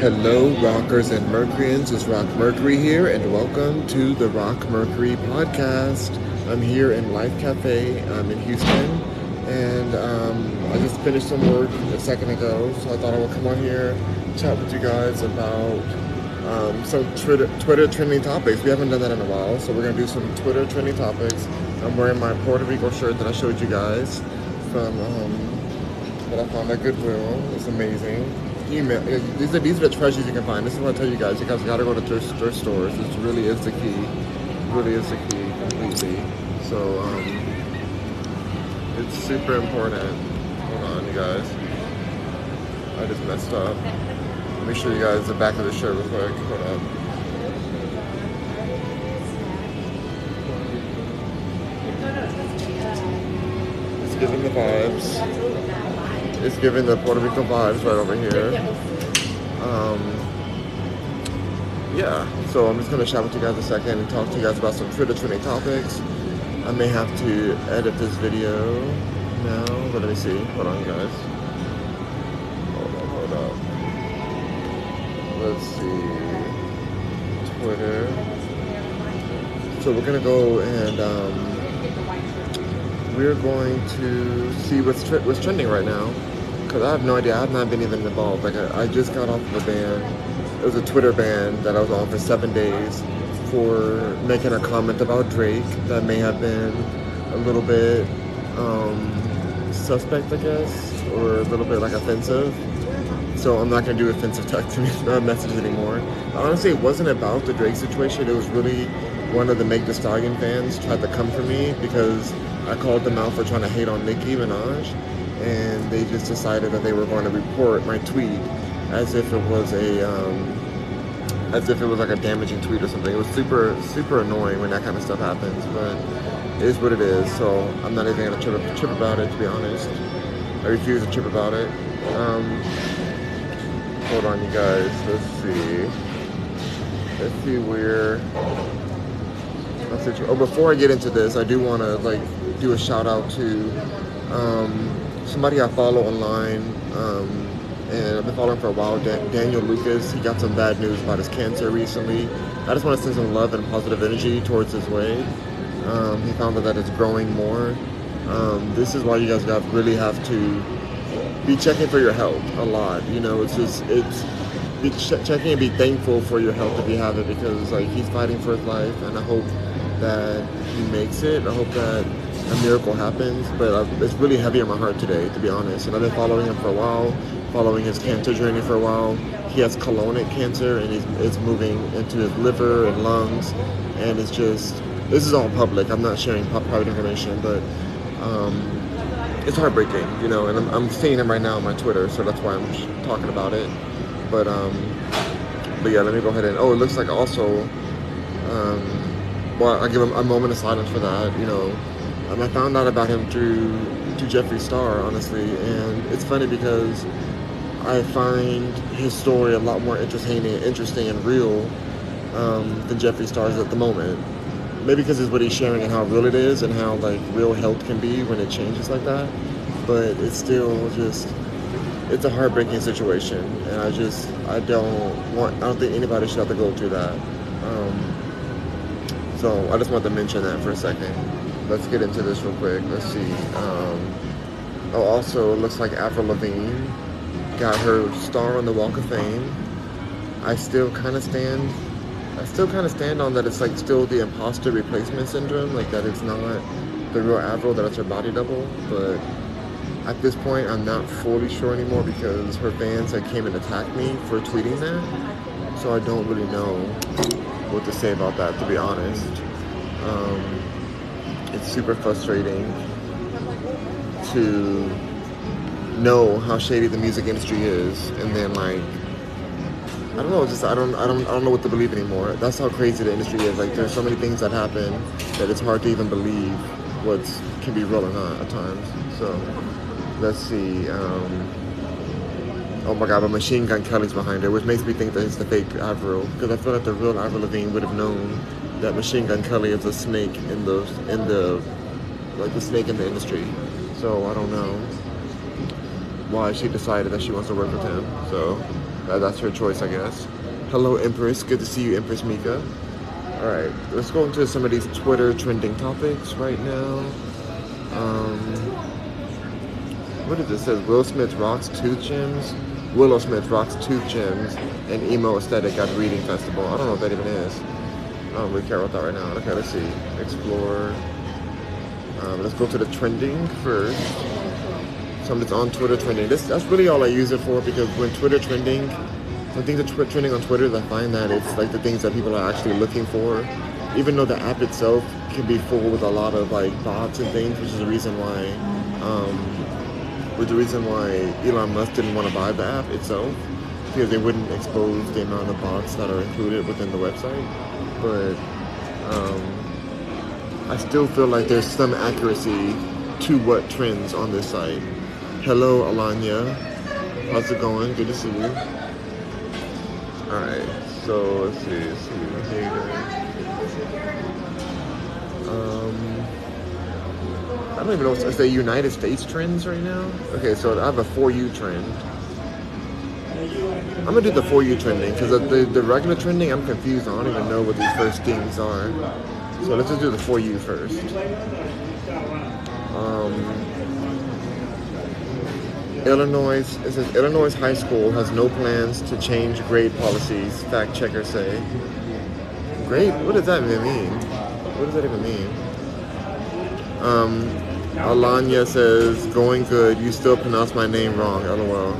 Hello, rockers and Mercuryans. It's Rock Mercury here, and welcome to the Rock Mercury podcast. I'm here in Life Cafe I'm in Houston, and um, I just finished some work a second ago, so I thought I would come on here, chat with you guys about um, some Twitter, Twitter trending topics. We haven't done that in a while, so we're gonna do some Twitter trending topics. I'm wearing my Puerto Rico shirt that I showed you guys from um, that I found at Goodwill. It's amazing email. These are these are the treasures you can find. This is what I tell you guys. You guys got to go to thrift, thrift stores. This really is the key. Really is the key completely. So um, it's super important. Hold on, you guys. I just messed up. Let me show you guys the back of the shirt real quick. Hold up. It's giving the vibes. It's giving the Puerto Rico vibes right over here. Um, yeah, so I'm just gonna chat with you guys a second and talk to you guys about some Twitter trending topics. I may have to edit this video now, but let me see. Hold on, guys. Hold up, hold up. Let's see. Twitter. So we're gonna go and um, we're going to see what's tre- what's trending right now. Cause I have no idea. I have not been even involved. Like I, I just got off of a ban. It was a Twitter ban that I was on for seven days for making a comment about Drake that may have been a little bit um, suspect, I guess, or a little bit like offensive. So I'm not gonna do offensive text messages anymore. Honestly, it wasn't about the Drake situation. It was really one of the Megan Thee Stallion fans tried to come for me because I called them out for trying to hate on Nicki Minaj, and they just decided that they were going to report my tweet as if it was a um, as if it was like a damaging tweet or something. It was super super annoying when that kind of stuff happens, but it is what it is. So I'm not even gonna trip, trip about it to be honest. I refuse to trip about it. Um, hold on, you guys. Let's see. Let's see where. Oh, before I get into this, I do want to like do a shout out to um, somebody I follow online. Um, and I've been following for a while, Dan- Daniel Lucas. He got some bad news about his cancer recently. I just want to send some love and positive energy towards his way. Um, he found out that it's growing more. Um, this is why you guys got really have to be checking for your health a lot. You know, it's just it's be ch- checking and be thankful for your health if you have it because like he's fighting for his life, and I hope that he makes it. I hope that a miracle happens. But it's really heavy on my heart today, to be honest. And I've been following him for a while, following his cancer journey for a while. He has colonic cancer, and he's, it's moving into his liver and lungs, and it's just this is all public. I'm not sharing private information, but um, it's heartbreaking, you know. And I'm, I'm seeing him right now on my Twitter, so that's why I'm talking about it. But um, but yeah, let me go ahead and oh, it looks like also. Um, well, I give him a moment of silence for that, you know. Um, I found out about him through through Jeffree Star, honestly, and it's funny because I find his story a lot more interesting and interesting and real um, than Jeffree Star's at the moment. Maybe because it's what he's sharing and how real it is and how like real health can be when it changes like that. But it's still just it's a heartbreaking situation, and I just I don't want I don't think anybody should have to go through that. Um, so I just wanted to mention that for a second. Let's get into this real quick. Let's see. Um, oh, also, it looks like Avril Lavigne got her star on the Walk of Fame. I still kind of stand. I still kind of stand on that. It's like still the imposter replacement syndrome, like that it's not the real Avril, that it's her body double. But at this point, I'm not fully sure anymore because her fans had came and attacked me for tweeting that. So I don't really know what to say about that, to be honest. Um, it's super frustrating to know how shady the music industry is, and then like I don't know, just I don't I don't I don't know what to believe anymore. That's how crazy the industry is. Like there's so many things that happen that it's hard to even believe what can be real or not at times. So let's see. Um, oh my God, but Machine Gun Kelly's behind it, which makes me think that it's the fake Avril because I feel like the real Avril Lavigne would have known that Machine Gun Kelly is a snake in the in the like the snake in the industry. So I don't know why she decided that she wants to work with him. So Uh, that's her choice, I guess. Hello, Empress. Good to see you, Empress Mika. All right, let's go into some of these Twitter trending topics right now. Um, what is this? Says Will Smith rocks tooth gems. Willow Smith rocks tooth gems and emo aesthetic at Reading Festival. I don't know what that even is. I don't really care about that right now. Okay, let's see. Explore. Um, let's go to the trending first. Something that's on Twitter trending. This that's really all I use it for because when Twitter trending, when things are tw- trending on Twitter, I find that it's like the things that people are actually looking for. Even though the app itself can be full with a lot of like bots and things, which is the reason why, um, which is the reason why Elon Musk didn't want to buy the app itself because they wouldn't expose the amount of bots that are included within the website. But um, I still feel like there's some accuracy to what trends on this site. Hello, Alanya. How's it going? Good to see you. Alright, so let's see. Let's see. Hey Um, I don't even know. Is the United States trends right now? Okay, so I have a for you trend. I'm gonna do the for you trending because the, the, the regular trending I'm confused. I don't even know what these first things are. So let's just do the for you first. Um, Illinois, it says Illinois high school has no plans to change grade policies, fact checkers say. Grade? What does that even mean? What does that even mean? Um, Alanya says, going good, you still pronounce my name wrong, lol.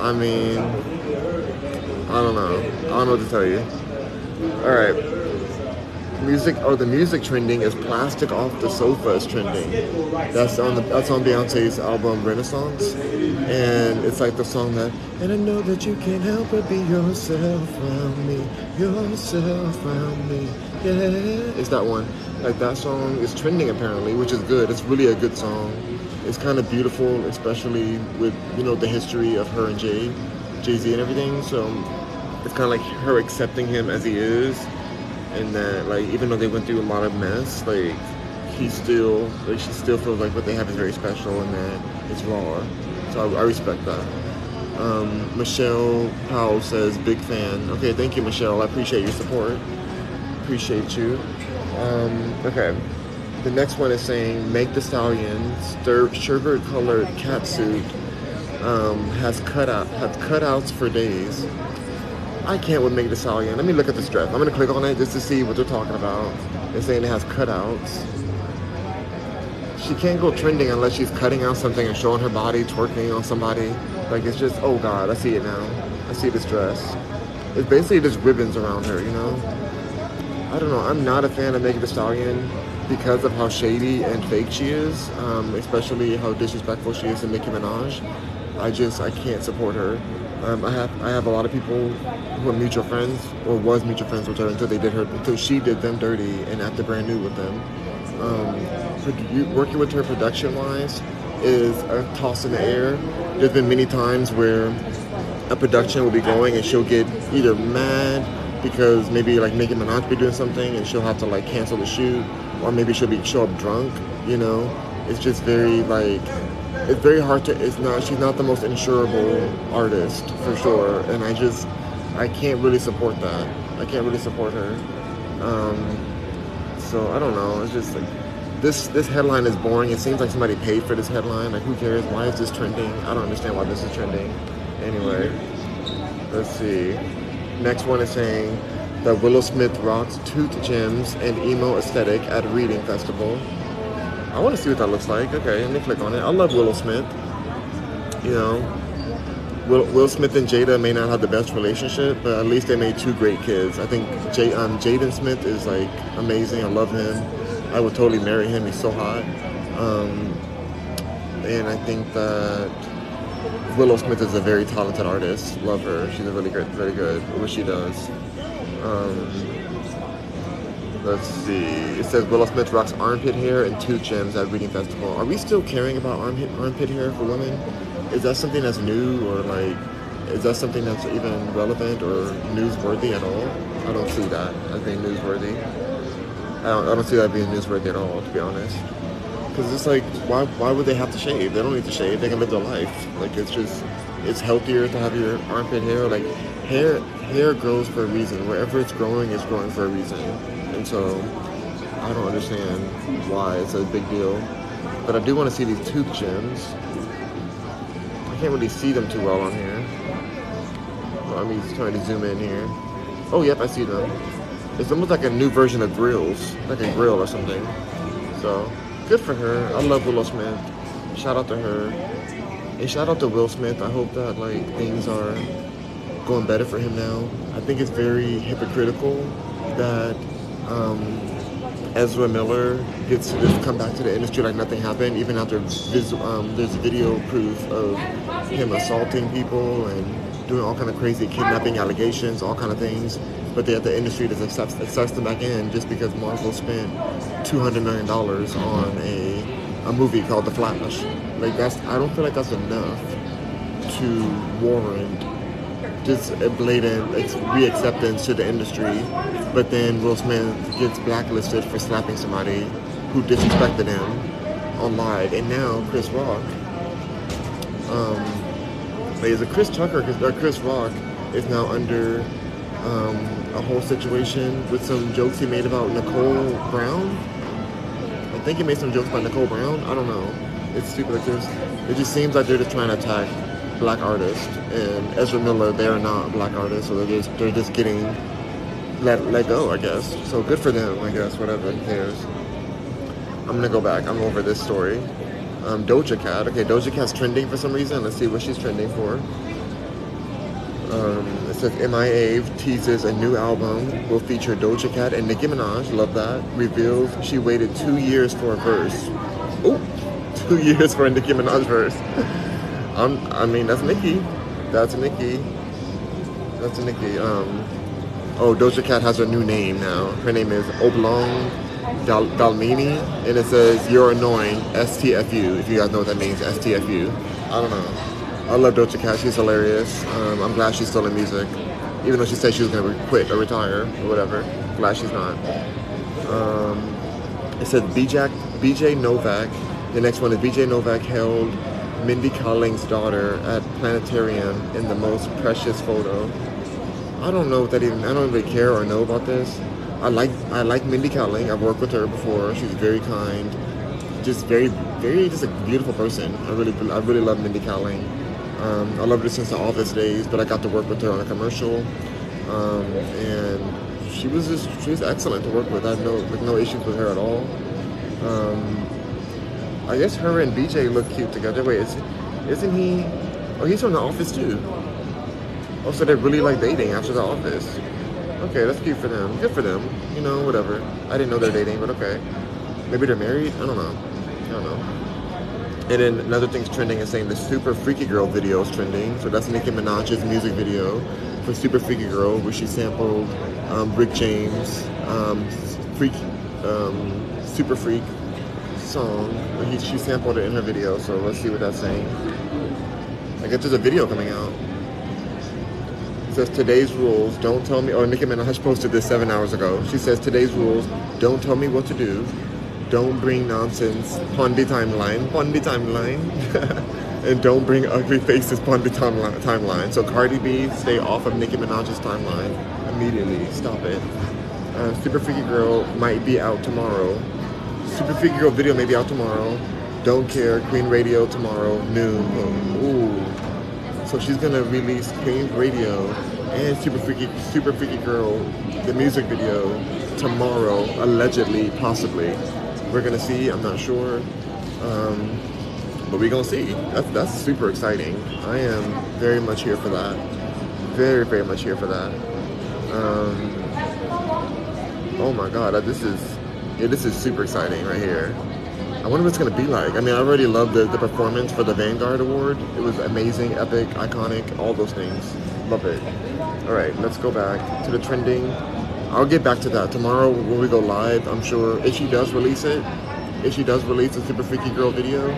I mean, I don't know. I don't know what to tell you. Alright. Music or the music trending is plastic off the sofa is trending. That's on the that's on Beyonce's album Renaissance. And it's like the song that and I know that you can't help but be yourself around me. Yourself around me. Yeah. It's that one. Like that song is trending apparently, which is good. It's really a good song. It's kind of beautiful, especially with, you know, the history of her and Jay, Jay-Z and everything. So it's kind of like her accepting him as he is and that like even though they went through a lot of mess, like he still like she still feels like what they have is very special and that it's raw. So I, I respect that. Um, Michelle Powell says big fan. Okay, thank you, Michelle. I appreciate your support. Appreciate you. Um, okay. The next one is saying Megan Thee Stallion stir sherbet colored cat suit um, has cut out has cutouts for days. I can't with Megan Thee Stallion. Let me look at this dress. I'm gonna click on it just to see what they're talking about. They're saying it has cutouts. She can't go trending unless she's cutting out something and showing her body, twerking on somebody. Like it's just, oh god, I see it now. I see this dress. It's basically just ribbons around her, you know? I don't know. I'm not a fan of Megan Thee Stallion because of how shady and fake she is, um, especially how disrespectful she is to Nicki Minaj. I just I can't support her. Um, I have I have a lot of people who are mutual friends or was mutual friends with her until they did her until she did them dirty and acted brand new with them. Um, working with her production wise is a toss in the air. There's been many times where a production will be going and she'll get either mad because maybe like Nicki Minaj be doing something and she'll have to like cancel the shoot, or maybe she'll be show up drunk. You know, it's just very like it's very hard to. It's not. She's not the most insurable artist for sure, and I just I can't really support that. I can't really support her. Um, so I don't know. It's just like this this headline is boring. It seems like somebody paid for this headline. Like who cares? Why is this trending? I don't understand why this is trending. Anyway, let's see. Next one is saying that Willow Smith rocks tooth gems and emo aesthetic at a Reading Festival. I want to see what that looks like. Okay, let me click on it. I love Willow Smith. You know, Will, Will Smith and Jada may not have the best relationship, but at least they made two great kids. I think um, Jaden Smith is like amazing. I love him. I would totally marry him. He's so hot. Um, and I think that Willow Smith is a very talented artist. Love her. She's a really great, very good at what she does. Um, let's see. It says Willow Smith rocks armpit hair and two gems at Reading Festival. Are we still caring about armpit armpit hair for women? Is that something that's new or like? Is that something that's even relevant or newsworthy at all? I don't see that as being newsworthy. I don't, I don't see that being newsworthy at all, to be honest. Because it's like, why, why would they have to shave? They don't need to shave. They can live their life. Like, it's just, it's healthier to have your armpit hair. Like hair, hair grows for a reason. Wherever it's growing, it's growing for a reason. And so, I don't understand why it's a big deal. But I do want to see these tooth gems. I can't really see them too well on here. Well, I'm just trying to zoom in here. Oh, yep, I see them. It's almost like a new version of grills, like a grill or something. So, good for her. I love Willow Smith. Shout out to her. And shout out to Will Smith. I hope that like things are going better for him now. I think it's very hypocritical that um, Ezra Miller gets to just come back to the industry like nothing happened, even after vis- um, there's video proof of him assaulting people and doing all kind of crazy kidnapping allegations, all kind of things. But the industry just accepts, accepts them back in just because Marvel spent $200 million on a a movie called The Flash. Like that's I don't feel like that's enough to warrant just a blatant reacceptance to the industry. But then Will Smith gets blacklisted for slapping somebody who disrespected him on live, and now Chris Rock. Um, is it Chris Tucker or Chris Rock is now under um, a whole situation with some jokes he made about Nicole Brown I think he made some jokes about Nicole Brown. I don't know. It's stupid like this. It just seems like they're just trying to attack black artists. And Ezra Miller, they're not black artists, so they're just they're just getting let let go, I guess. So good for them, I guess. Whatever, who cares? I'm gonna go back. I'm over this story. Um, Doja Cat. Okay, Doja Cat's trending for some reason. Let's see what she's trending for. Um, says MIA teases a new album will feature Doja Cat and Nicki Minaj. Love that. Reveals she waited two years for a verse. Oh, two years for a Nicki Minaj verse. um, I mean, that's Nicki. That's Nicki. That's Nicki. Um, oh, Doja Cat has a new name now. Her name is Oblong Dal- Dalmini, and it says "You're annoying." STFU. If you guys know what that means, STFU. I don't know. I love Doja Cat. She's hilarious. Um, I'm glad she's still in music, even though she said she was gonna quit or retire or whatever. Glad she's not. Um, it said BJ, BJ Novak. The next one is BJ Novak held Mindy Kaling's daughter at planetarium in the most precious photo. I don't know that even. I don't really care or know about this. I like I like Mindy Kaling. I've worked with her before. She's very kind, just very very just a beautiful person. I really I really love Mindy Kaling. Um, I loved her since the office days, but I got to work with her on a commercial, um, and she was just she was excellent to work with. I had no like no issues with her at all. Um, I guess her and BJ look cute together. Wait, is, isn't he? Oh, he's from the office too. Oh, so they're really like dating after the office. Okay, that's cute for them. Good for them. You know, whatever. I didn't know they're dating, but okay. Maybe they're married. I don't know. I don't know. And then another thing's trending is saying the Super Freaky Girl video is trending. So that's Nicki Minaj's music video for Super Freaky Girl, where she sampled um, Rick James' um, Freak, um, Super Freak song. He, she sampled it in her video, so let's see what that's saying. I guess there's a video coming out. It says today's rules, don't tell me, oh, Nicki Minaj posted this seven hours ago. She says today's rules, don't tell me what to do, don't bring nonsense on the timeline, on the timeline, and don't bring ugly faces on the timeline. So Cardi B, stay off of Nicki Minaj's timeline immediately. Stop it. Uh, Super Freaky Girl might be out tomorrow. Super Freaky Girl video may be out tomorrow. Don't care. Queen Radio tomorrow noon. Ooh. So she's gonna release Queen Radio and Super Freaky Super Freaky Girl, the music video tomorrow, allegedly, possibly we're gonna see. I'm not sure, um, but we're gonna see. That's that's super exciting. I am very much here for that. Very very much here for that. Um, oh my god, this is yeah, this is super exciting right here. I wonder what it's gonna be like. I mean, I already love the, the performance for the Vanguard Award. It was amazing, epic, iconic, all those things. Love it. All right, let's go back to the trending I'll get back to that tomorrow when we go live. I'm sure if she does release it, if she does release a Super Freaky Girl video,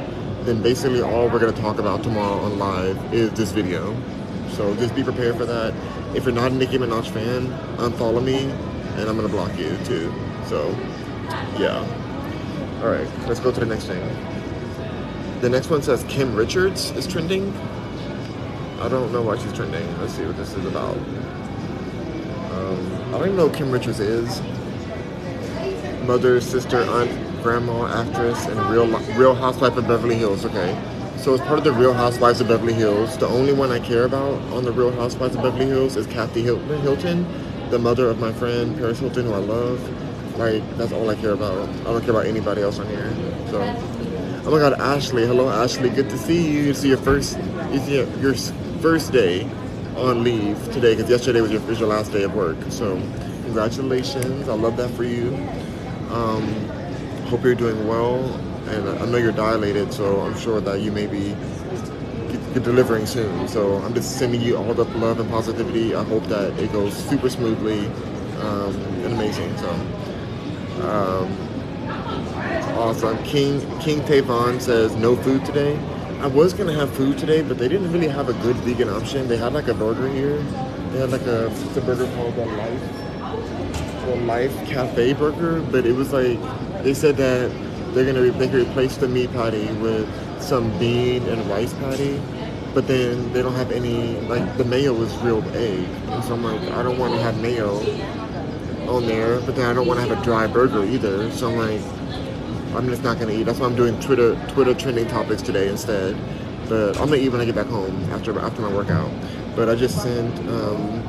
then basically all we're gonna talk about tomorrow on live is this video. So just be prepared for that. If you're not a Nicki Minaj fan, unfollow me, and I'm gonna block you too. So yeah. All right, let's go to the next thing. The next one says Kim Richards is trending. I don't know why she's trending. Let's see what this is about. I don't even know who Kim Richards is. Mother, sister, aunt, grandma, actress, and Real Real Housewife of Beverly Hills. Okay, so as part of the Real Housewives of Beverly Hills, the only one I care about on the Real Housewives of Beverly Hills is Kathy Hilton, the mother of my friend Paris Hilton, who I love. Like that's all I care about. I don't care about anybody else on here. So, oh my God, Ashley, hello Ashley, good to see you. See your first, you see your first day on leave today because yesterday was your, was your last day of work. So, congratulations. I love that for you. Um, hope you're doing well, and I know you're dilated, so I'm sure that you may be delivering soon. So I'm just sending you all the love and positivity. I hope that it goes super smoothly um, and amazing. So. Um, awesome. King King Tavon says no food today. I was gonna have food today, but they didn't really have a good vegan option. They had like a burger here. They had like a, a burger called the Life the Life Cafe burger, but it was like they said that they're gonna re- they replace the meat patty with some bean and rice patty, but then they don't have any like the mayo is real egg, and so I'm like I don't want to have mayo on there, but then I don't want to have a dry burger either. So I'm like I'm just not gonna eat. That's why I'm doing Twitter Twitter trending topics today instead. But I'm gonna eat when I get back home after after my workout. But I just sent. Um,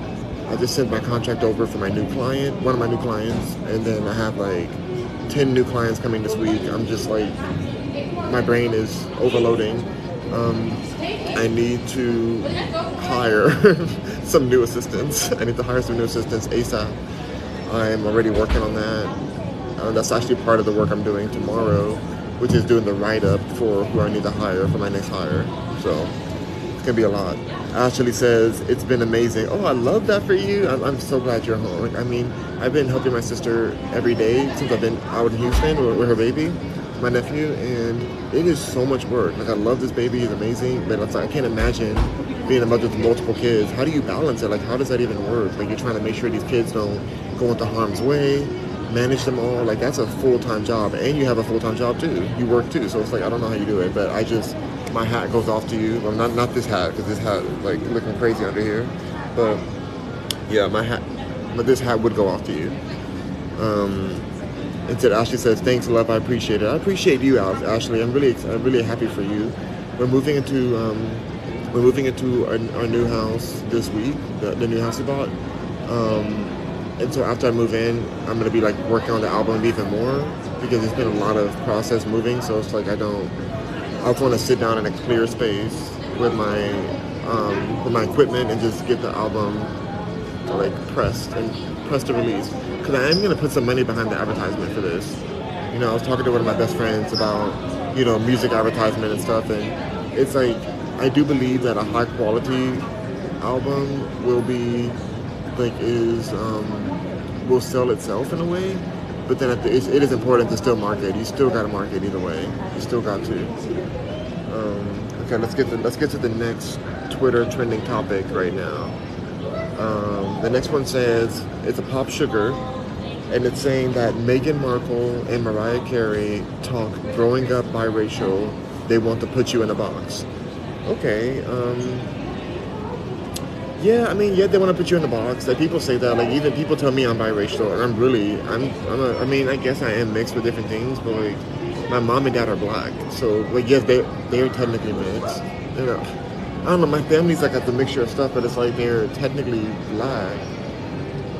I just sent my contract over for my new client, one of my new clients, and then I have like 10 new clients coming this week. I'm just like, my brain is overloading. Um, I need to hire some new assistants. I need to hire some new assistants ASAP. I'm already working on that. Uh, that's actually part of the work I'm doing tomorrow, which is doing the write up for who I need to hire for my next hire. So it's gonna be a lot. Ashley says it's been amazing. Oh, I love that for you. I'm, I'm so glad you're home. Like, I mean, I've been helping my sister every day since I've been out in Houston with, with her baby, my nephew, and it is so much work. Like I love this baby; he's amazing, but I can't imagine being a mother to multiple kids. How do you balance it? Like, how does that even work? Like, you're trying to make sure these kids don't go into harm's way manage them all. Like that's a full time job, and you have a full time job too. You work too, so it's like I don't know how you do it, but I just my hat goes off to you. Well, not not this hat because this hat like looking crazy under here, but yeah, my hat, but this hat would go off to you. Um, instead, Ashley says, "Thanks, love. I appreciate it. I appreciate you, Ashley. I'm really I'm really happy for you. We're moving into um, we're moving into our, our new house this week, the, the new house we bought." Um, and so after I move in, I'm gonna be like working on the album even more because it's been a lot of process moving. So it's like I don't. I just want to sit down in a clear space with my um, with my equipment and just get the album like pressed and pressed to release. Because I am gonna put some money behind the advertisement for this. You know, I was talking to one of my best friends about you know music advertisement and stuff, and it's like I do believe that a high quality album will be like is um, will sell itself in a way. But then the, it is important to still market. You still got to market either way. You still got to. Um, okay, let's get to, let's get to the next Twitter trending topic right now. Um, the next one says it's a pop sugar, and it's saying that Meghan Markle and Mariah Carey talk growing up biracial. They want to put you in a box. Okay. Um, yeah, I mean, yeah, they want to put you in the box. Like people say that. Like even people tell me I'm biracial, and I'm really, I'm, I'm a, I mean, I guess I am mixed with different things, but like my mom and dad are black, so like yes, they they're technically mixed. You know, I don't know. My family's like a mixture of stuff, but it's like they're technically black,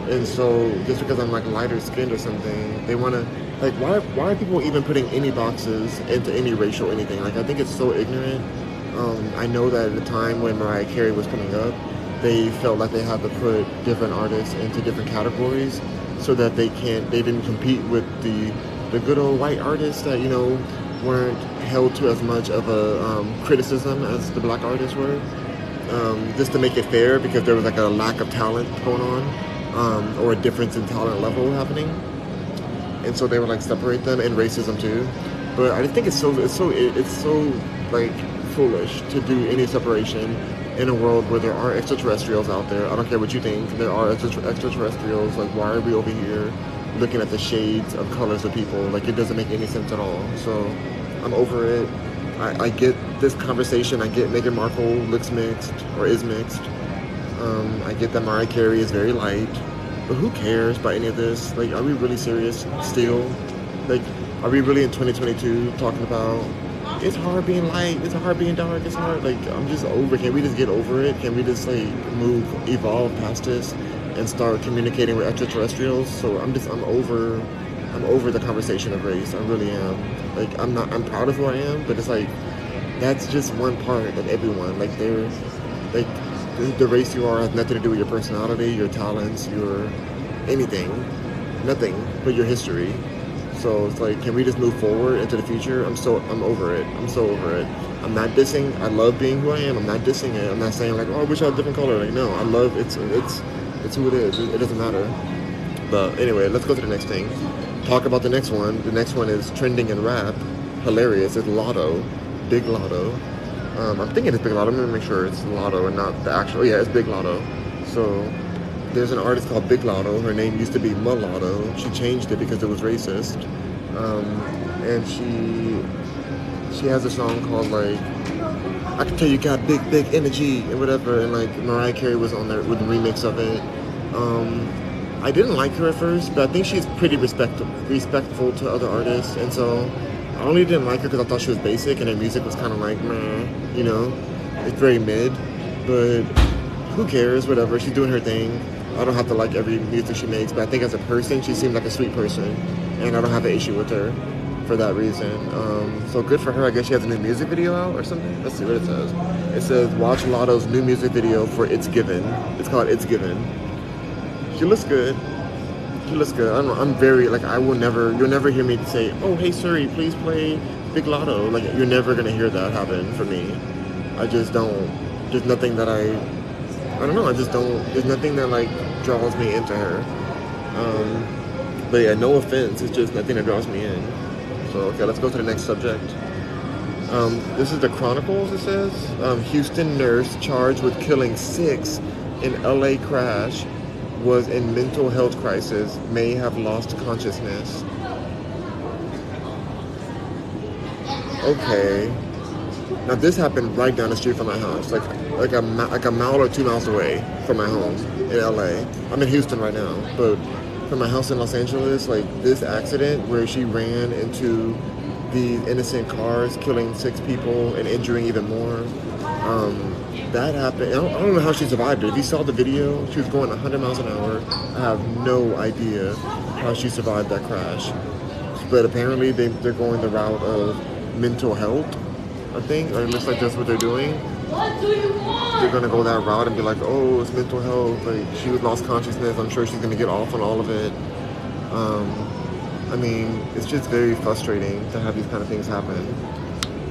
and so just because I'm like lighter skinned or something, they want to like why why are people even putting any boxes into any racial anything? Like I think it's so ignorant. Um, I know that at the time when Mariah Carey was coming up they felt like they had to put different artists into different categories so that they can't they didn't compete with the the good old white artists that you know weren't held to as much of a um, criticism as the black artists were um, just to make it fair because there was like a lack of talent going on um, or a difference in talent level happening. And so they would like separate them and racism too. But I think it's so it's so it's so like foolish to do any separation in a world where there are extraterrestrials out there. I don't care what you think. There are extraterrestrials. Like, why are we over here looking at the shades of colors of people? Like, it doesn't make any sense at all. So, I'm over it. I, I get this conversation. I get Meghan Markle looks mixed or is mixed. Um, I get that Mariah Carey is very light, but who cares about any of this? Like, are we really serious still? Like, are we really in 2022 talking about it's hard being light, it's hard being dark, it's hard. Like, I'm just over. Can we just get over it? Can we just like move, evolve past this, and start communicating with extraterrestrials? So I'm just, I'm over, I'm over the conversation of race. I really am. Like, I'm not, I'm proud of who I am, but it's like that's just one part of everyone. Like, they're, like, the race you are has nothing to do with your personality, your talents, your anything, nothing but your history. So it's like, can we just move forward into the future? I'm so I'm over it. I'm so over it. I'm not dissing. I love being who I am. I'm not dissing it. I'm not saying like, oh, I wish I had a different color. Like, no, I love it's it's it's who it is. It, it doesn't matter. But anyway, let's go to the next thing. Talk about the next one. The next one is trending in rap. Hilarious. It's Latto, Big Latto. Um, I'm thinking it's Big Latto. I'm gonna make sure it's Latto and not the actual. Yeah, it's Big Latto. So there's an artist called Big Latto. Her name used to be Mulatto. She changed it because it was racist. Um, and she she has a song called like I can tell you got big big energy and whatever. And like Mariah Carey was on there with the remix of it. Um, I didn't like her at first, but I think she's pretty respect respectful to other artists, and so I only didn't like her because I thought she was basic and her music was kind of like meh, you know, it's very mid. But who cares? Whatever, she's doing her thing. I don't have to like every music she makes, but I think as a person, she seems like a sweet person, and I don't have an issue with her for that reason. Um, so good for her. I guess she has a new music video out or something. Let's see what it says. It says watch Latto's new music video for "It's Given." It's called "It's Given." She looks good. She looks good. I'm, I'm very like I will never. You'll never hear me say, "Oh, hey Siri, please play Big Latto." Like you're never gonna hear that happen for me. I just don't. There's nothing that I I don't know. I just don't. There's nothing that like draws me into her. Um, but yeah, no offense. It's just nothing that draws me in. So okay, let's go to the next subject. Um, this is the Chronicles. It says um, Houston nurse charged with killing six in LA crash was in mental health crisis. May have lost consciousness. Okay. Now this happened right down the street from my house, like like a like a mile or two miles away from my home in LA. I'm in Houston right now, but from my house in Los Angeles, like this accident where she ran into these innocent cars, killing six people and injuring even more. Um, that happened. I don't, I don't, know how she survived it. If you saw the video, she was going 100 miles an hour. I have no idea how she survived that crash. But apparently, they, they're going the route of mental health I think, or it looks like that's what they're doing. What do you want? They're gonna go that route and be like, oh, it's mental health. Like she was lost consciousness. I'm sure she's gonna get off on all of it. Um, I mean, it's just very frustrating to have these kind of things happen.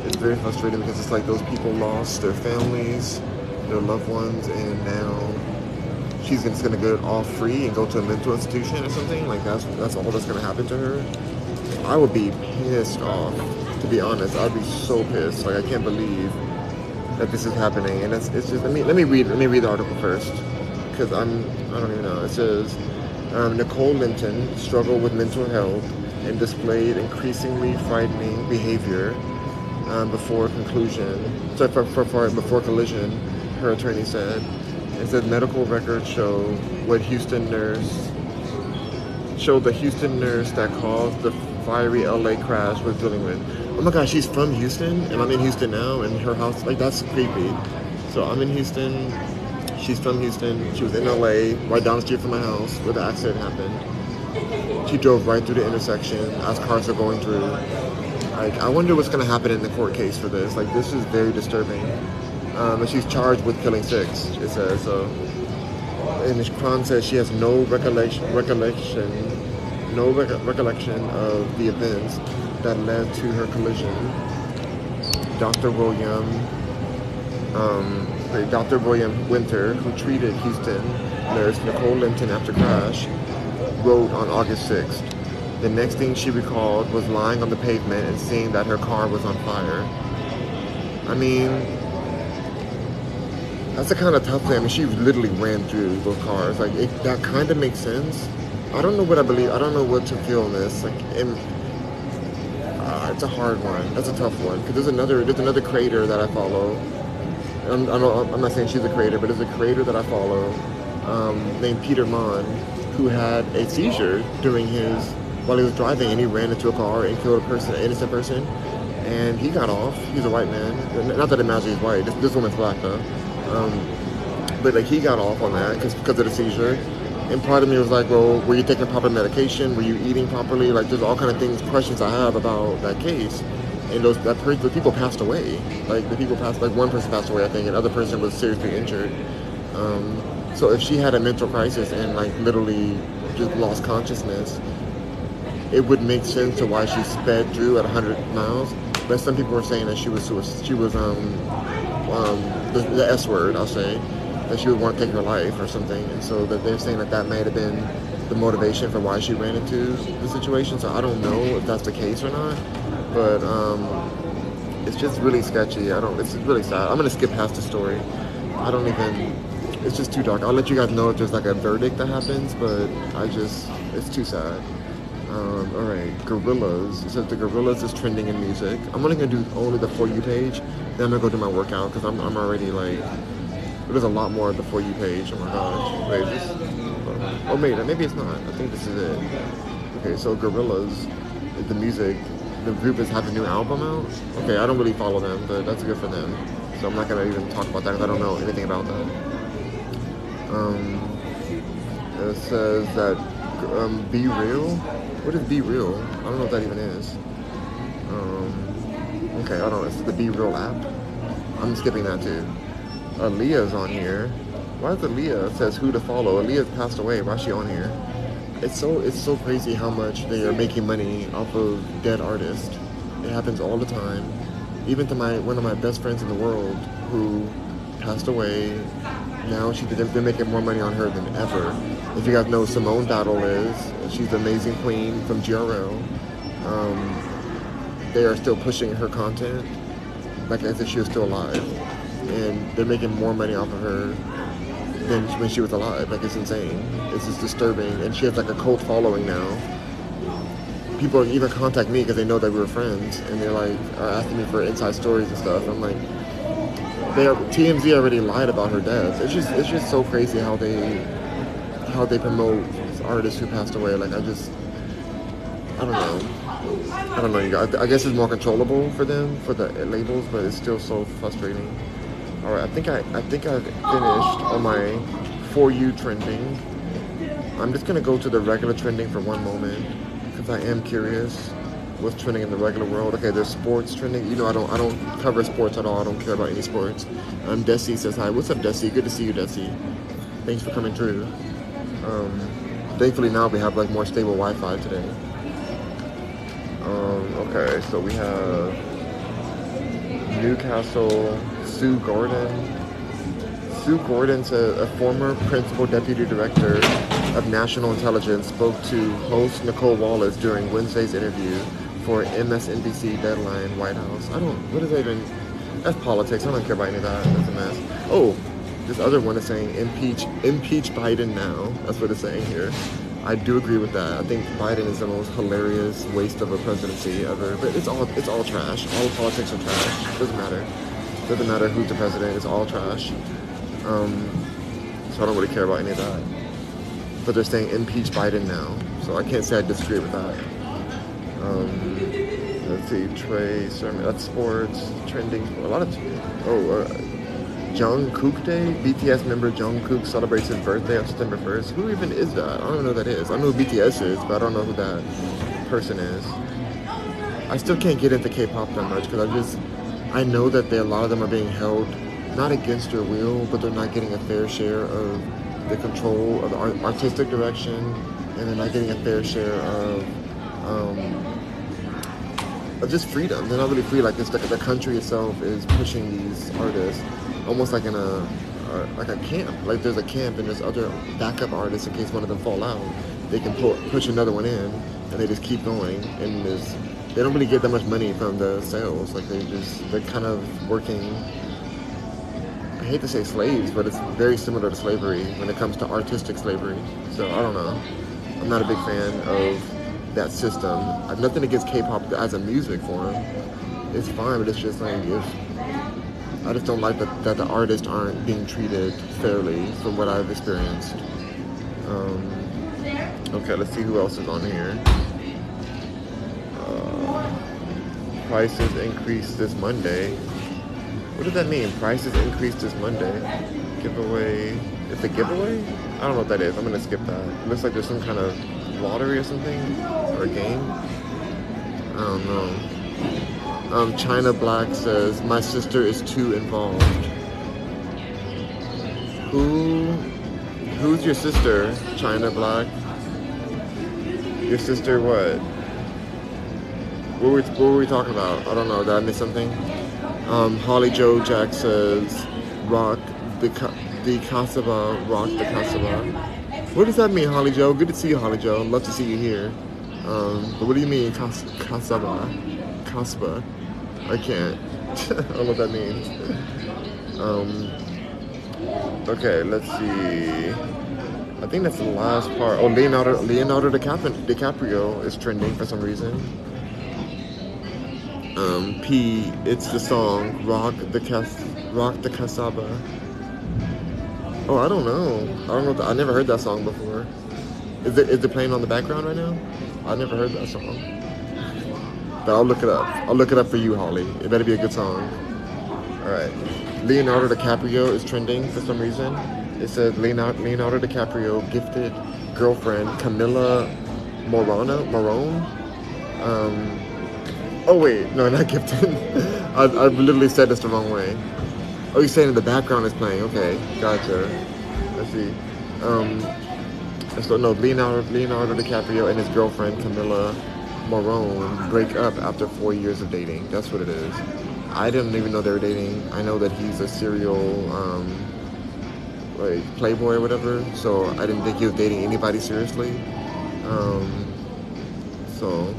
It's very frustrating because it's like those people lost their families, their loved ones, and now she's just gonna get off free and go to a mental institution or something. Like that's that's all that's gonna happen to her. I would be pissed off to be honest, I'd be so pissed. Like I can't believe that this is happening. And it's, it's just let me let me read let me read the article first because I'm I don't even know. It says um, Nicole Linton struggled with mental health and displayed increasingly frightening behavior um, before conclusion. So for, for, for before collision, her attorney said. It said medical records show what Houston nurse showed the Houston nurse that caused the fiery LA crash was dealing with oh my gosh, she's from Houston, and I'm in Houston now, and her house, like, that's creepy. So I'm in Houston, she's from Houston, she was in LA, right down the street from my house where the accident happened. She drove right through the intersection as cars are going through. Like, I wonder what's gonna happen in the court case for this. Like, this is very disturbing. Um, and she's charged with killing six, it says, so. And Kron says she has no recollection, recollection no recollection of the events that led to her collision. Dr. William, um, Dr. William Winter, who treated Houston nurse Nicole Linton after crash, wrote on August 6th. The next thing she recalled was lying on the pavement and seeing that her car was on fire. I mean, that's a kind of tough thing. I mean, she literally ran through those cars. Like, it, that kind of makes sense. I don't know what I believe. I don't know what to feel in this. Like, in, It's a hard one. That's a tough one because there's another there's another creator that I follow. I'm, I'm, not, I'm not saying she's a creator, but there's a creator that I follow um, named Peter Monn who had a seizure during his while he was driving and he ran into a car and killed a person, an innocent person, and he got off. He's a white man. Not that it matters he's white. This, this woman's black though. Um, but like he got off on that because of the seizure. And part of me was like, well, were you taking proper medication? Were you eating properly? Like, there's all kind of things, questions I have about that case. And those that per- the people passed away. Like the people passed, like one person passed away, I think, and another person was seriously injured. Um, so if she had a mental crisis and like literally just lost consciousness, it would make sense to why she sped through at 100 miles. But some people were saying that she was she was um, um the, the S word, I'll say, that she would want to take her life or something. And so that they're saying that that might have been the motivation for why she ran into the situation. So I don't know if that's the case or not, but um, it's just really sketchy. I don't. It's really sad. I'm gonna skip past the story. I don't even. It's just too dark. I'll let you guys know if there's like a verdict that happens, but I just. It's too sad. Um, all right, Gorillaz. It says the Gorillaz is trending in music. I'm only gonna do only the for you page. Then I'm gonna go do my workout because I'm, I'm already like there's a lot more For You page. Oh my gosh. Wait, this? Oh, wait, maybe it's not. I think this is it. Okay, so Gorillaz, the music, the group is having a new album out. Okay, I don't really follow them, but that's good for them. So I'm not gonna even talk about that because I don't know anything about that. Um, it says that um, BeReal. What is BeReal? I don't know what that even is. Um, okay, I don't know. It's the BeReal app. I'm skipping that too. Aaliyah's on here. Why is Aaliyah says who to follow? Aaliyah's passed away. Why is she on here? It's so it's so crazy how much they are making money off of dead artists. It happens all the time. Even to my one of my best friends in the world who passed away. Now she they're making more money on her than ever. If you guys know Simone Battle is, she's the amazing queen from GRL. Um, they are still pushing her content like as if she was still alive and they're making more money off of her than when she was alive. Like it's insane. It's just disturbing, and she has like a cult following now. People even contact me because they know that we were friends, and they're like are asking me for inside stories and stuff. I'm like, they are, TMZ already lied about her death. It's just it's just so crazy how they how they promote artists who passed away. Like I just I don't know. I don't know. I guess it's more controllable for them for the labels, but it's still so frustrating. All right, I think I, I think I've finished on my for you trending. I'm just gonna go to the regular trending for one moment because I am curious what's trending in the regular world. Okay, there's sports trending. You know, I don't I don't cover sports at all. I don't care about any sports. Um, Desi says hi. What's up, Desi? Good to see you, Desi. Thanks for coming through. Um, thankfully now we have like more stable Wi-Fi today. Um, okay, so we have Newcastle Sue Gordon. Sue Gordon, a, a former principal deputy director of national intelligence, spoke to host Nicolle Wallace during Wednesday's interview for MSNBC Deadline White House. I don't, what is that even? That's politics. I don't care about any of that. That's a mess. Oh, this other one is saying impeach, impeach Biden now. That's what it's saying here. I do agree with that. I think Biden is the most hilarious waste of a presidency ever. But it's all it's all trash. All politics are trash. Doesn't matter. Doesn't matter who's the president, it's all trash. Um, so I don't really care about any of that. But they're saying impeach Biden now. So I can't say I disagree with that. Um, let's see, Trey Sermon, that's sports, trending, a lot of, oh, uh, Jungkook Day? BTS member Jungkook celebrates his birthday on September 1st. Who even is that? I don't know who that is. I know who BTS is, but I don't know who that person is. I still can't get into K-pop that much because I just I know that they, a lot of them are being held not against their will, but they're not getting a fair share of the control of the art, artistic direction, and they're not getting a fair share of, um, of just freedom. They're not really free. Like this, the, the country itself is pushing these artists almost like in a like a camp. Like there's a camp and there's other backup artists in case one of them fall out. They can pu- push another one in, and they just keep going. And there's they don't really get that much money from the sales. Like they just they're kind of working. I hate to say slaves, but it's very similar to slavery when it comes to artistic slavery. So I don't know. I'm not a big fan of that system. I've nothing against K-pop as a music form. It's fine, but it's just like if I just don't like that, that the artists aren't being treated fairly from what I've experienced. Um, okay, let's see who else is on here. Prices increased this Monday. What does that mean? Prices increased this Monday. Giveaway. It's a giveaway? I don't know what that is. I'm gonna skip that. It looks like there's some kind of lottery or something or a game. I don't know. Um, China Black says my sister is too involved. Who? Who's your sister? China Black. Your sister what? What were, what were we talking about? I don't know. Did I miss something? Um, Holly Joe Jack says, rock the the Kasaba, rock the Casaba. What does that mean, Holly Joe? Good to see you, Holly Joe. Love to see you here. Um, but what do you mean, Kas- Kasaba? Kasba? I can't. I don't know what that means. Um, okay, let's see. I think that's the last part. Oh, Leonardo Leonardo DiCaprio is trending for some reason. Um, P, it's the song "Rock the Cas Rock the Casaba." Oh, I don't know. I don't know. The, I never heard that song before. Is it is it playing on the background right now? I never heard that song. But I'll look it up. I'll look it up for you, Holly. It better be a good song. All right. Leonardo DiCaprio is trending for some reason. It says Leonardo, Leonardo DiCaprio gifted girlfriend Camila Morano Morrone. Um, oh wait, no, not gifted. I, I literally said this the wrong way. Oh, you're saying in the background is playing. Okay, gotcha. Let's see. Um, so no, Leonardo Leonardo DiCaprio and his girlfriend Camila Morrone break up after four years of dating. That's what it is. I didn't even know they were dating. I know that he's a serial um, like playboy or whatever. So I didn't think he was dating anybody seriously. Um, so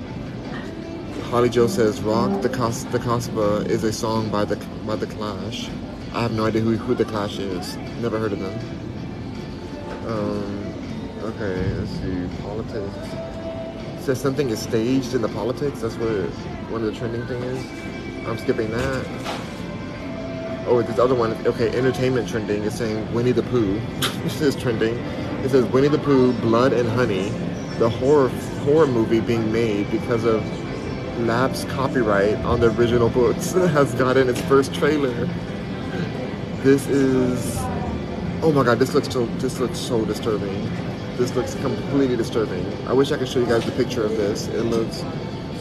Holly Joe says "Rock the Cos- the Casbah" is a song by the by the Clash. I have no idea who, who the Clash is. Never heard of them. Um, okay, let's see. Politics. It says something is staged in the politics. That's what one of the trending thing is. I'm skipping that. Oh, this other one. Okay, entertainment trending is saying Winnie the Pooh. this is trending. It says Winnie the Pooh, Blood and Honey, the horror horror movie being made because of lapse copyright on the original books has gotten its first trailer. This is oh my god, this looks so this looks so disturbing. This looks completely disturbing. I wish I could show you guys the picture of this. It looks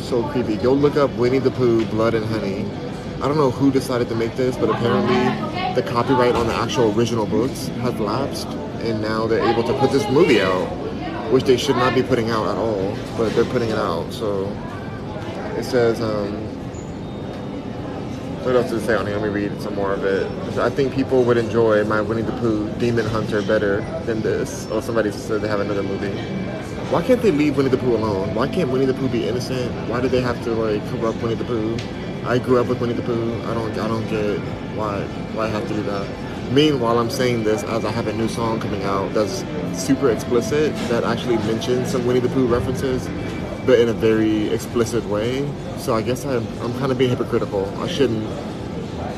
so creepy. Go look up Winnie the Pooh, Blood and Honey. I don't know who decided to make this, but apparently the copyright on the actual original books has lapsed, and now they're able to put this movie out, which they should not be putting out at all, but they're putting it out. So it says, um, what else does it say on here? Let me read some more of it. I think people would enjoy my Winnie the Pooh Demon Hunter better than this. Oh, somebody said they have another movie. Why can't they leave Winnie the Pooh alone? Why can't Winnie the Pooh be innocent? Why do they have to like corrupt Winnie the Pooh? I grew up with Winnie the Pooh. I don't, I don't get why, why I have to do that. Meanwhile, I'm saying this as I have a new song coming out that's super explicit that actually mentions some Winnie the Pooh references, but in a very explicit way. So I guess I'm, I'm kind of being hypocritical. I shouldn't.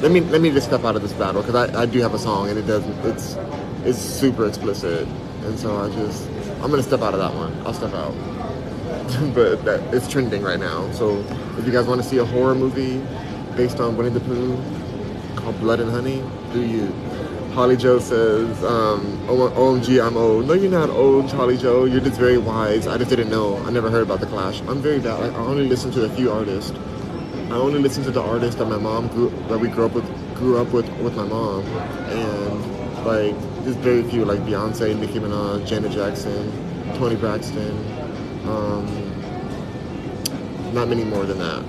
Let me let me just step out of this battle because I, I do have a song and it doesn't. It's it's super explicit, and so I just I'm gonna step out of that one. I'll step out. but that, it's trending right now. So if you guys want to see a horror movie based on Winnie the Pooh called Blood and Honey, do you? Holly Joe says, um, OMG, I'm old. No, you're not old, Holly Joe. You're just very wise. I just didn't know. I never heard about The Clash. I'm very bad. Like, I only listen to a few artists. I only listen to the artists that my mom grew, that we grew up with, grew up with, with my mom. And, like, there's very few, like Beyonce, Nicki Minaj, Janet Jackson, Toni Braxton. Um, not many more than that,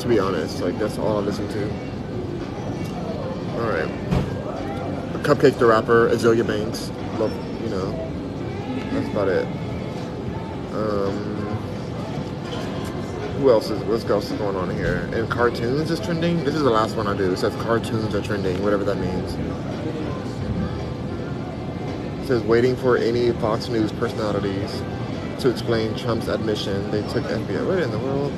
to be honest. Like, that's all I listen to. All right. CupcakKe the Rapper, Azealia Banks. Love, you know, that's about it. Um, who else is, what else is going on here? And cartoons is trending? This is the last one I do. It says cartoons are trending, whatever that means. It says waiting for any Fox News personalities. to explain Trump's admission. They took FBI. What in the world?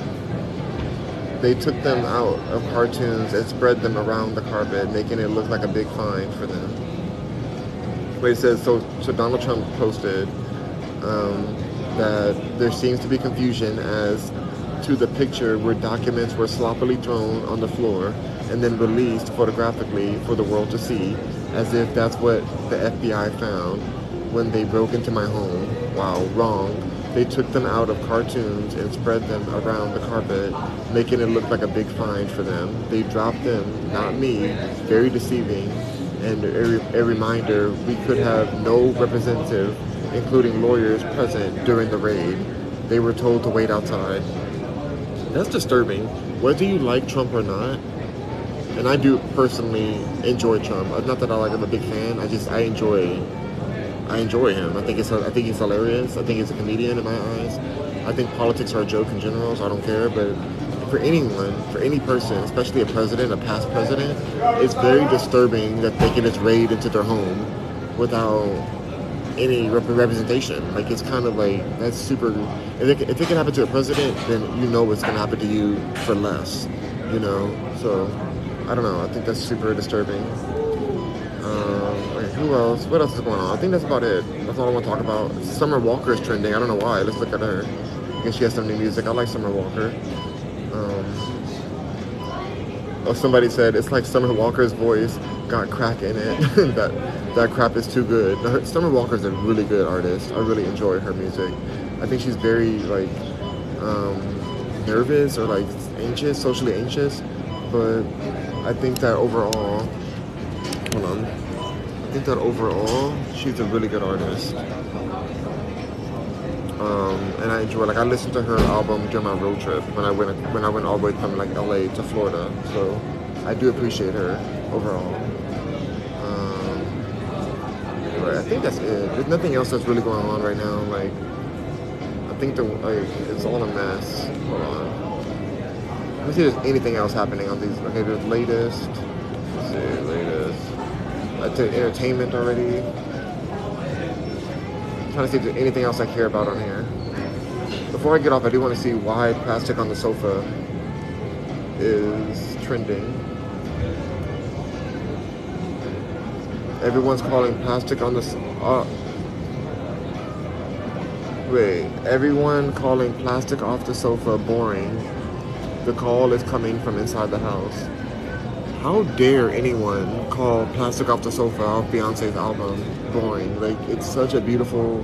They took them out of cartoons and spread them around the carpet, making it look like a big fine for them. Wait, it says so. So Donald Trump posted um, that there seems to be confusion as to the picture where documents were sloppily thrown on the floor and then released photographically for the world to see, as if that's what the FBI found when they broke into my home. Wow, wrong. They took them out of cartoons and spread them around the carpet, making it look like a big find for them. They dropped them, not me, very deceiving, and a, a reminder we could have no representative, including lawyers, present during the raid. They were told to wait outside. That's disturbing. Whether you like Trump or not, and I do personally enjoy Trump. Not that I like I'm a big fan. I just I enjoy I enjoy him. I think it's I think he's hilarious. I think he's a comedian in my eyes. I think politics are a joke in general, so I don't care. But for anyone, for any person, especially a president, a past president, it's very disturbing that they can just raid into their home without any rep- representation. Like it's kind of like that's super. If it, if it can happen to a president, then you know what's going to happen to you for less. You know, so I don't know. I think that's super disturbing. Who else? What else is going on? I think that's about it. That's all I want to talk about. Summer Walker is trending. I don't know why. Let's look at her. I guess she has some new music. I like Summer Walker. Um, oh, somebody said it's like Summer Walker's voice got crack in it. that that crap is too good. Her, Summer Walker's a really good artist. I really enjoy her music. I think she's very like um, nervous or like anxious, socially anxious, but I think that overall hold on. I think that overall, she's a really good artist. Um, and I enjoy like I listened to her album during my road trip when I went when I went all the way from like LA to Florida. So I do appreciate her overall. Um, I think that's it. There's nothing else that's really going on right now. Like I think the like it's all a mess. Hold on. Let me see if there's anything else happening on these. Okay, there's latest. I did entertainment already. I'm trying to see if there's anything else I care about on here. Before I get off, I do want to see why plastic on the sofa is trending. Everyone's calling plastic on the. Uh, wait, everyone calling plastic off the sofa boring. The call is coming from inside the house. How dare anyone call Plastic Off the Sofa off Beyonce's album boring? Like, it's such a beautiful,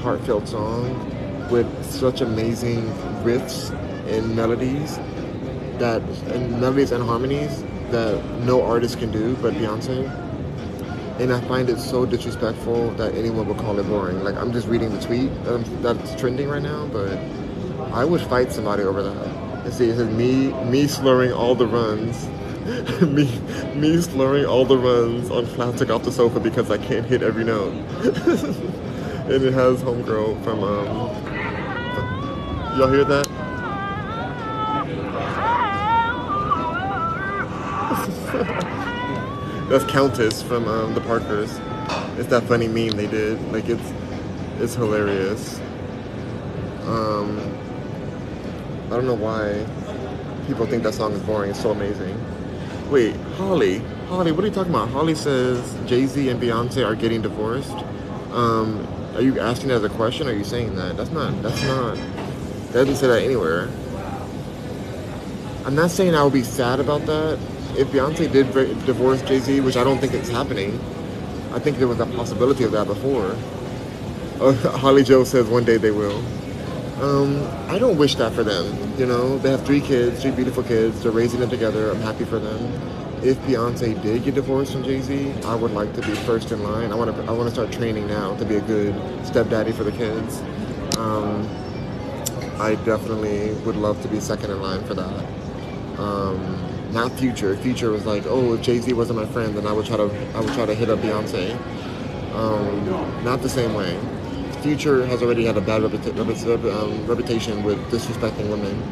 heartfelt song with such amazing riffs and melodies that, and melodies and harmonies that no artist can do but Beyonce. And I find it so disrespectful that anyone would call it boring. Like, I'm just reading the tweet that's trending right now, but I would fight somebody over that. And see, it says me, me slurring all the runs me me slurring all the runs on plastic off the sofa because I can't hit every note. and it has homegirl from um y'all hear that? That's Countess from um, the Parkers. It's that funny meme they did. Like it's it's hilarious. Um, I don't know why people think that song is boring. It's so amazing. Wait, Holly. Holly, what are you talking about? Holly says Jay Z and Beyonce are getting divorced. Um, are you asking that as a question? Or are you saying that? That's not. That's not. That doesn't say that anywhere. I'm not saying I would be sad about that. If Beyonce did divorce Jay Z, which I don't think it's happening, I think there was a possibility of that before. Uh, Holly Joe says one day they will. Um, I don't wish that for them. You know, they have three kids, three beautiful kids. They're raising them together. I'm happy for them. If Beyonce did get divorced from Jay Z, I would like to be first in line. I want to. I want to start training now to be a good stepdaddy for the kids. Um, I definitely would love to be second in line for that. Um, not Future. Future was like, oh, if Jay Z wasn't my friend, then I would try to. I would try to hit up Beyonce. Um, not the same way. Future has already had a bad reputa- um, reputation with disrespecting women.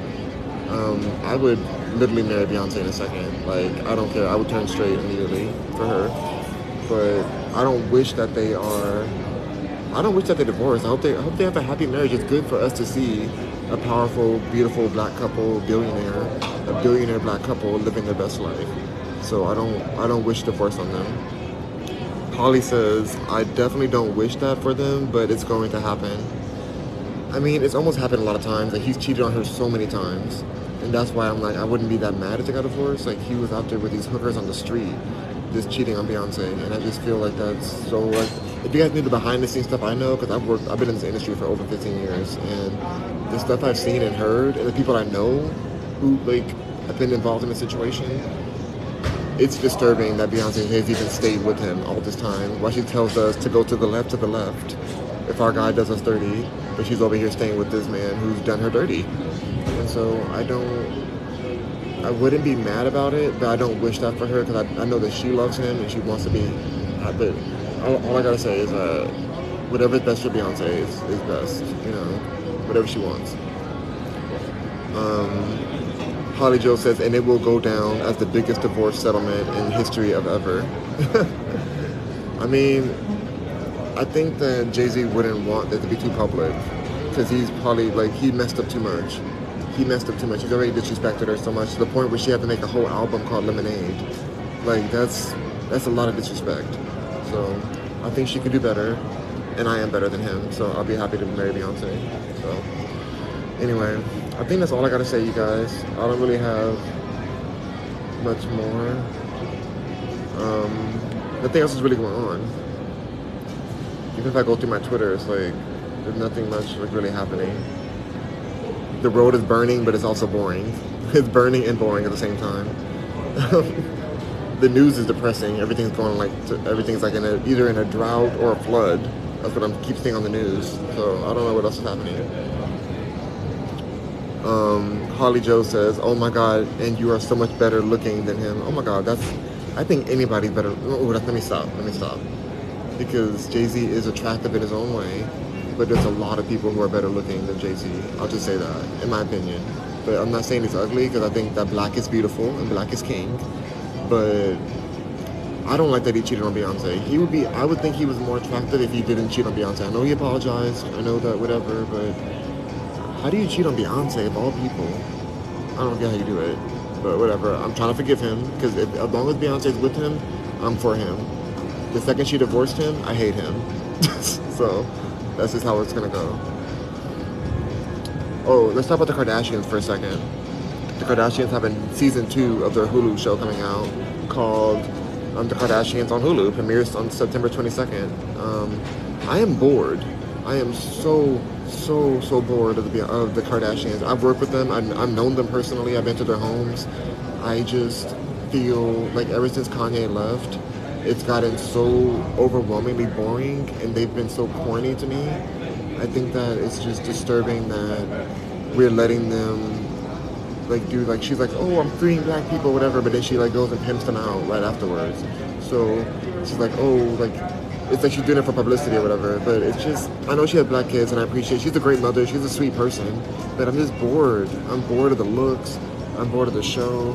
Um, I would literally marry Beyonce in a second. Like, I don't care. I would turn straight immediately for her. But I don't wish that they are I don't wish that they divorce. I hope they I hope they have a happy marriage. It's good for us to see a powerful, beautiful black couple, billionaire, a billionaire black couple living their best life. So I don't I don't wish divorce on them. Holly says, I definitely don't wish that for them, but it's going to happen. I mean, it's almost happened a lot of times. Like he's cheated on her so many times. And that's why I'm like, I wouldn't be that mad if they got divorced. Like he was out there with these hookers on the street, just cheating on Beyonce. And I just feel like that's so like if you guys need the behind the scenes stuff I know, because I've worked, I've been in this industry for over 15 years, and the stuff I've seen and heard, and the people I know who like have been involved in the situation, it's disturbing that Beyonce has even stayed with him all this time. While she tells us to go to the left, to the left, if our guy does us dirty, but she's over here staying with this man who's done her dirty. And so I don't. I wouldn't be mad about it, but I don't wish that for her because I, I know that she loves him and she wants to be. But all, all I gotta say is uh, whatever's best for Beyonce is, is best. You know, whatever she wants. Um, Holly Joe says, and it will go down as the biggest divorce settlement in history of ever. I mean, I think that Jay Z wouldn't want that to be too public because he's probably like he messed up too much. He messed up too much. He's already disrespected her so much to the point where she had to make a whole album called Lemonade. Like that's that's a lot of disrespect. So I think she could do better, and I am better than him. So I'll be happy to marry Beyonce. So anyway, I think that's all I gotta say, you guys. I don't really have much more. Um, nothing else is really going on. Even if I go through my Twitter, it's like there's nothing much like really happening. The road is burning, but it's also boring. It's burning and boring at the same time. the news is depressing. Everything's going like to, everything's like in a, either in a drought or a flood. That's what I'm keep seeing on the news. So I don't know what else is happening. Um, Holly Joe says, "Oh my God, and you are so much better looking than him." Oh my God, that's. I think anybody's better. Oh, let me stop. Let me stop. Because Jay Z is attractive in his own way, but there's a lot of people who are better looking than Jay Z. I'll just say that, in my opinion. But I'm not saying he's ugly because I think that black is beautiful and black is king. But I don't like that he cheated on Beyonce. He would be. I would think he was more attractive if he didn't cheat on Beyonce. I know he apologized. I know that whatever, but how do you cheat on Beyonce of all people? I don't get how you do it, but whatever. I'm trying to forgive him because as long as Beyonce's with him, I'm for him. The second she divorced him, I hate him. so that's just how it's gonna go. Oh, let's talk about the Kardashians for a second. The Kardashians have a season two of their Hulu show coming out called um, The Kardashians on Hulu. Premieres on September 22nd. Um, I am bored. I am so so so bored of the of the Kardashians. I've worked with them. I've, I've known them personally. I've been to their homes. I just feel like ever since Kanye left, it's gotten so overwhelmingly boring, and they've been so corny to me. I think that it's just disturbing that we're letting them like do like she's like oh I'm freeing black people whatever, but then she like goes and pimps them out right afterwards. So she's like oh like it's like she's doing it for publicity or whatever. But it's just, I know she has black kids and I appreciate She's a great mother. She's a sweet person. But I'm just bored. I'm bored of the looks. I'm bored of the show.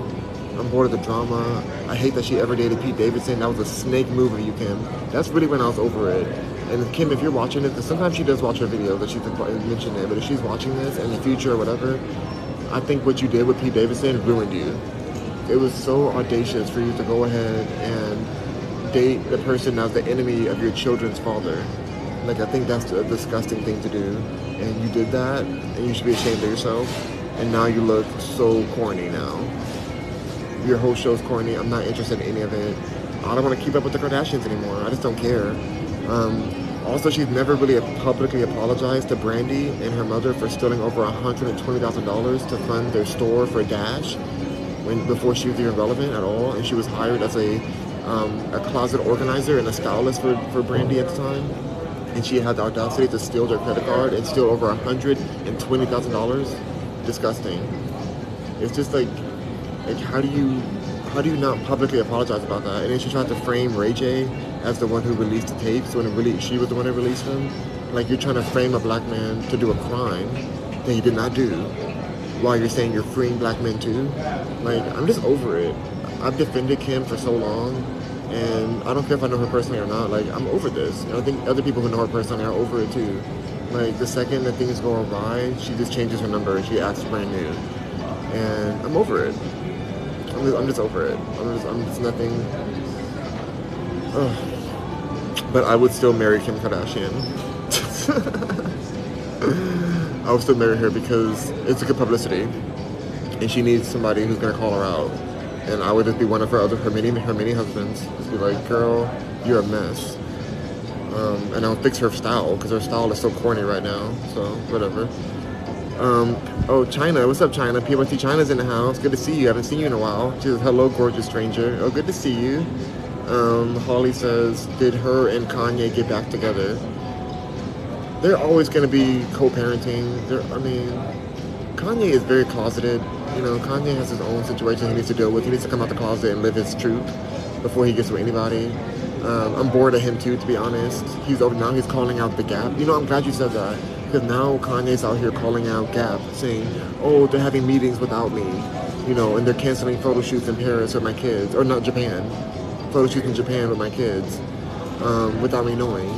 I'm bored of the drama. I hate that she ever dated Pete Davidson. That was a snake move of you, Kim. That's really when I was over it. And Kim, if you're watching it, sometimes she does watch her videos that she's mentioned it, but if she's watching this in the future or whatever, I think what you did with Pete Davidson ruined you. It was so audacious for you to go ahead and date the person as the enemy of your children's father. Like I think that's a disgusting thing to do, and you did that, and you should be ashamed of yourself. And now you look so corny now. Your whole show's corny. I'm not interested in any of it. I don't want to keep up with the Kardashians anymore. I just don't care. Um, also, she's never really publicly apologized to Brandy and her mother for stealing over $120,000 to fund their store for Dash when before she was even relevant at all, and she was hired as a um, a closet organizer and a stylist for, for Brandy at the time. And she had the audacity to steal their credit card and steal over $120,000. Disgusting. It's just like, like how do you how do you not publicly apologize about that? And then she tried to frame Ray J as the one who released the tapes when it really she was the one who released them. Like you're trying to frame a black man to do a crime that he did not do, while you're saying you're freeing black men too. Like I'm just over it. I've defended Kim for so long And I don't care if I know her personally or not. Like I'm over this. And I think other people who know her personally are over it too. Like the second that things go awry, she just changes her number and she acts brand new. And I'm over it. I'm just, I'm just over it. I'm just, I'm just nothing. Ugh. But I would still marry Kim Kardashian. I would still marry her because it's a good publicity, and she needs somebody who's gonna call her out. And I would just be one of her other her many her many husbands. Just be like, girl, you're a mess. Um, and I'll fix her style because her style is so corny right now. So whatever. Um, oh, China. What's up, China? PYT China's in the house. Good to see you. I haven't seen you in a while. She says, hello, gorgeous stranger. Oh, good to see you. Um, Holly says, did her and Kanye get back together? They're always going to be co-parenting. They're, I mean, Kanye is very closeted. You know, Kanye has his own situation he needs to deal with. He needs to come out the closet and live his truth before he gets with anybody. Um, I'm bored of him too, to be honest. He's over now. He's calling out the Gap. You know, I'm glad you said that because now Kanye's out here calling out Gap, saying, "Oh, they're having meetings without me," you know, and they're canceling photo shoots in Paris with my kids, or not Japan, photo shoots in Japan with my kids, um, without me knowing.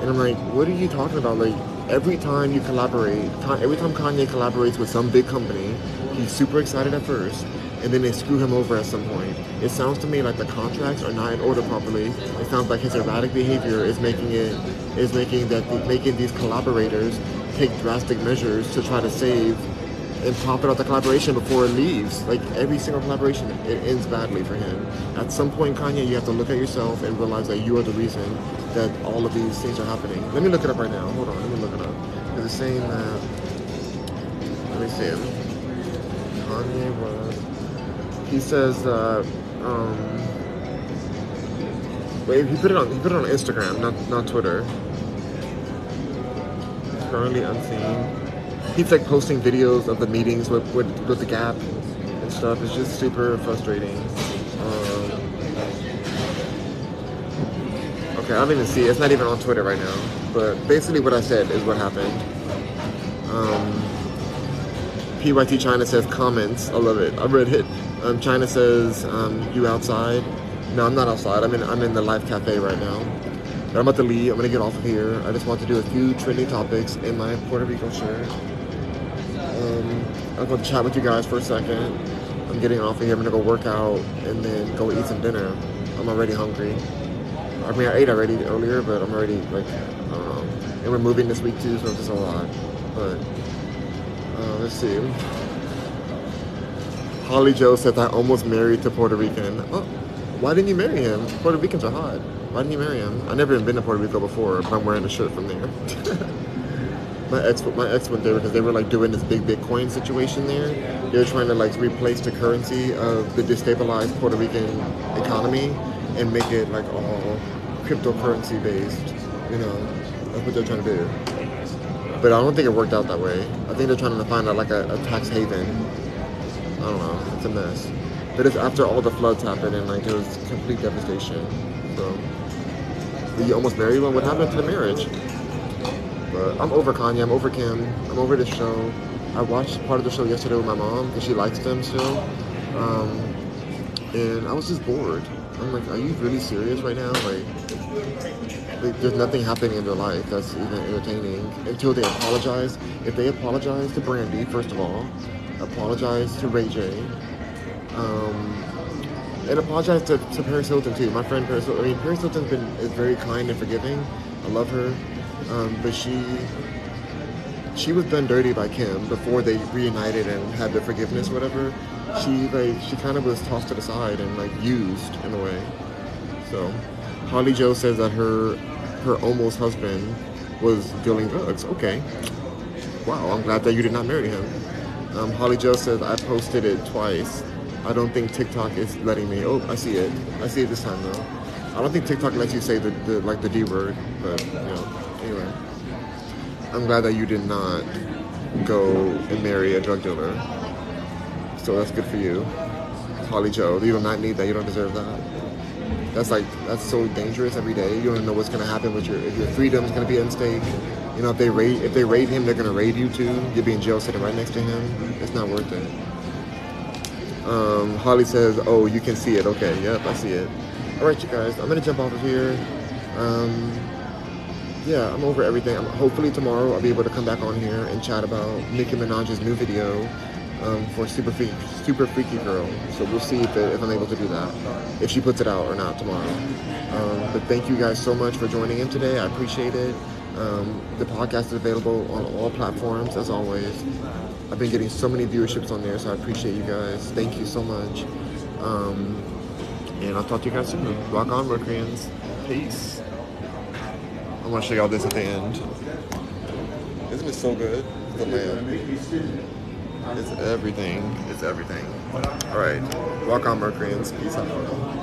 And I'm like, what are you talking about? Like, every time you collaborate, every time Kanye collaborates with some big company, he's super excited at first, and then they screw him over at some point. It sounds to me like the contracts are not in order properly. It sounds like his erratic behavior is making it is making that making these collaborators take drastic measures to try to save and profit out the collaboration before it leaves. Like every single collaboration, it ends badly for him. At some point, Kanye, you have to look at yourself and realize that you are the reason that all of these things are happening. Let me look it up right now. Hold on, let me look it up. Because it's saying that. Uh, let me see. Kanye was he says uh, um, wait he put it on he put it on Instagram not not Twitter. Currently unseen. He's like posting videos of the meetings with with, with the Gap and stuff. It's just super frustrating. Um, okay I don't even see it. it's not even on Twitter right now. But basically what I said is what happened. Um, PYT China says comments I love it I read it um, China says, um, you outside? No, I'm not outside. I'm in, I'm in the Life Cafe right now. But I'm about to leave. I'm to get off of here. I just want to do a few trending topics in my Puerto Rico shirt. Um, I'm to chat with you guys for a second. I'm getting off of here. I'm to go work out and then go eat some dinner. I'm already hungry. I mean, I ate already earlier, but I'm already, like, I don't know. And we're moving this week too, so it's just a lot. But, uh, let's see. Holly Joe said I almost married to Puerto Rican. Oh, why didn't you marry him? Puerto Ricans are hot. Why didn't you marry him? I've never even been to Puerto Rico before, but I'm wearing a shirt from there. my ex, my ex went there because they were like doing this big Bitcoin situation there. They were trying to like replace the currency of the destabilized Puerto Rican economy and make it like all cryptocurrency based. You know, that's what they're trying to do. But I don't think it worked out that way. I think they're trying to find out like a, a tax haven I don't know. It's a mess. But it's after all the floods happened and like it was complete devastation. So you almost married one. What happened to the marriage? But I'm over Kanye. I'm over Kim. I'm over the show. I watched part of the show yesterday with my mom because she likes them still. Um, and I was just bored. I'm like, are you really serious right now? Like, there's nothing happening in their life that's even entertaining until they apologize. If they apologize to Brandy, first of all, apologize to Ray J. Um, and apologize to, to Paris Hilton too. My friend Paris Hilton. I mean, Paris Hilton's been is very kind and forgiving. I love her, um, but she she was done dirty by Kim before they reunited and had the forgiveness, whatever. She like she kind of was tossed to the side and like used in a way. So, Holly Joe says that her her almost husband was dealing drugs. Okay, wow. I'm glad that you did not marry him. Um, Holly Joe says I posted it twice. I don't think TikTok is letting me. Oh, I see it. I see it this time though. I don't think TikTok lets you say the, the like the D word, but you know. Anyway, I'm glad that you did not go and marry a drug dealer. So that's good for you, Holly Joe. You do not need that. You don't deserve that. That's like that's so dangerous every day. You don't know what's gonna happen with your if your freedom is gonna be at stake. You know, if they raid if they raid him, they're gonna raid you too. You'll be in jail sitting right next to him. It's not worth it. Um, Holly says, "Oh, you can see it. Okay, yep, I see it. All right, you guys, I'm gonna jump off of here. Um, yeah, I'm over everything. I'm, hopefully tomorrow I'll be able to come back on here and chat about Nicki Minaj's new video um, for Super Freaky, Super Freaky Girl. So we'll see if, it, if I'm able to do that, if she puts it out or not tomorrow. Um, but thank you guys so much for joining in today. I appreciate it. Um, the podcast is available on all platforms as always. I've been getting so many viewerships on there, so I appreciate you guys. Thank you so much. Um, and I'll talk to you guys soon. Rock on, Mercuryans. Peace. I'm gonna show y'all this at the end. Isn't it so good? The lamb. It's everything. It's everything. All right. Rock on. Peace out.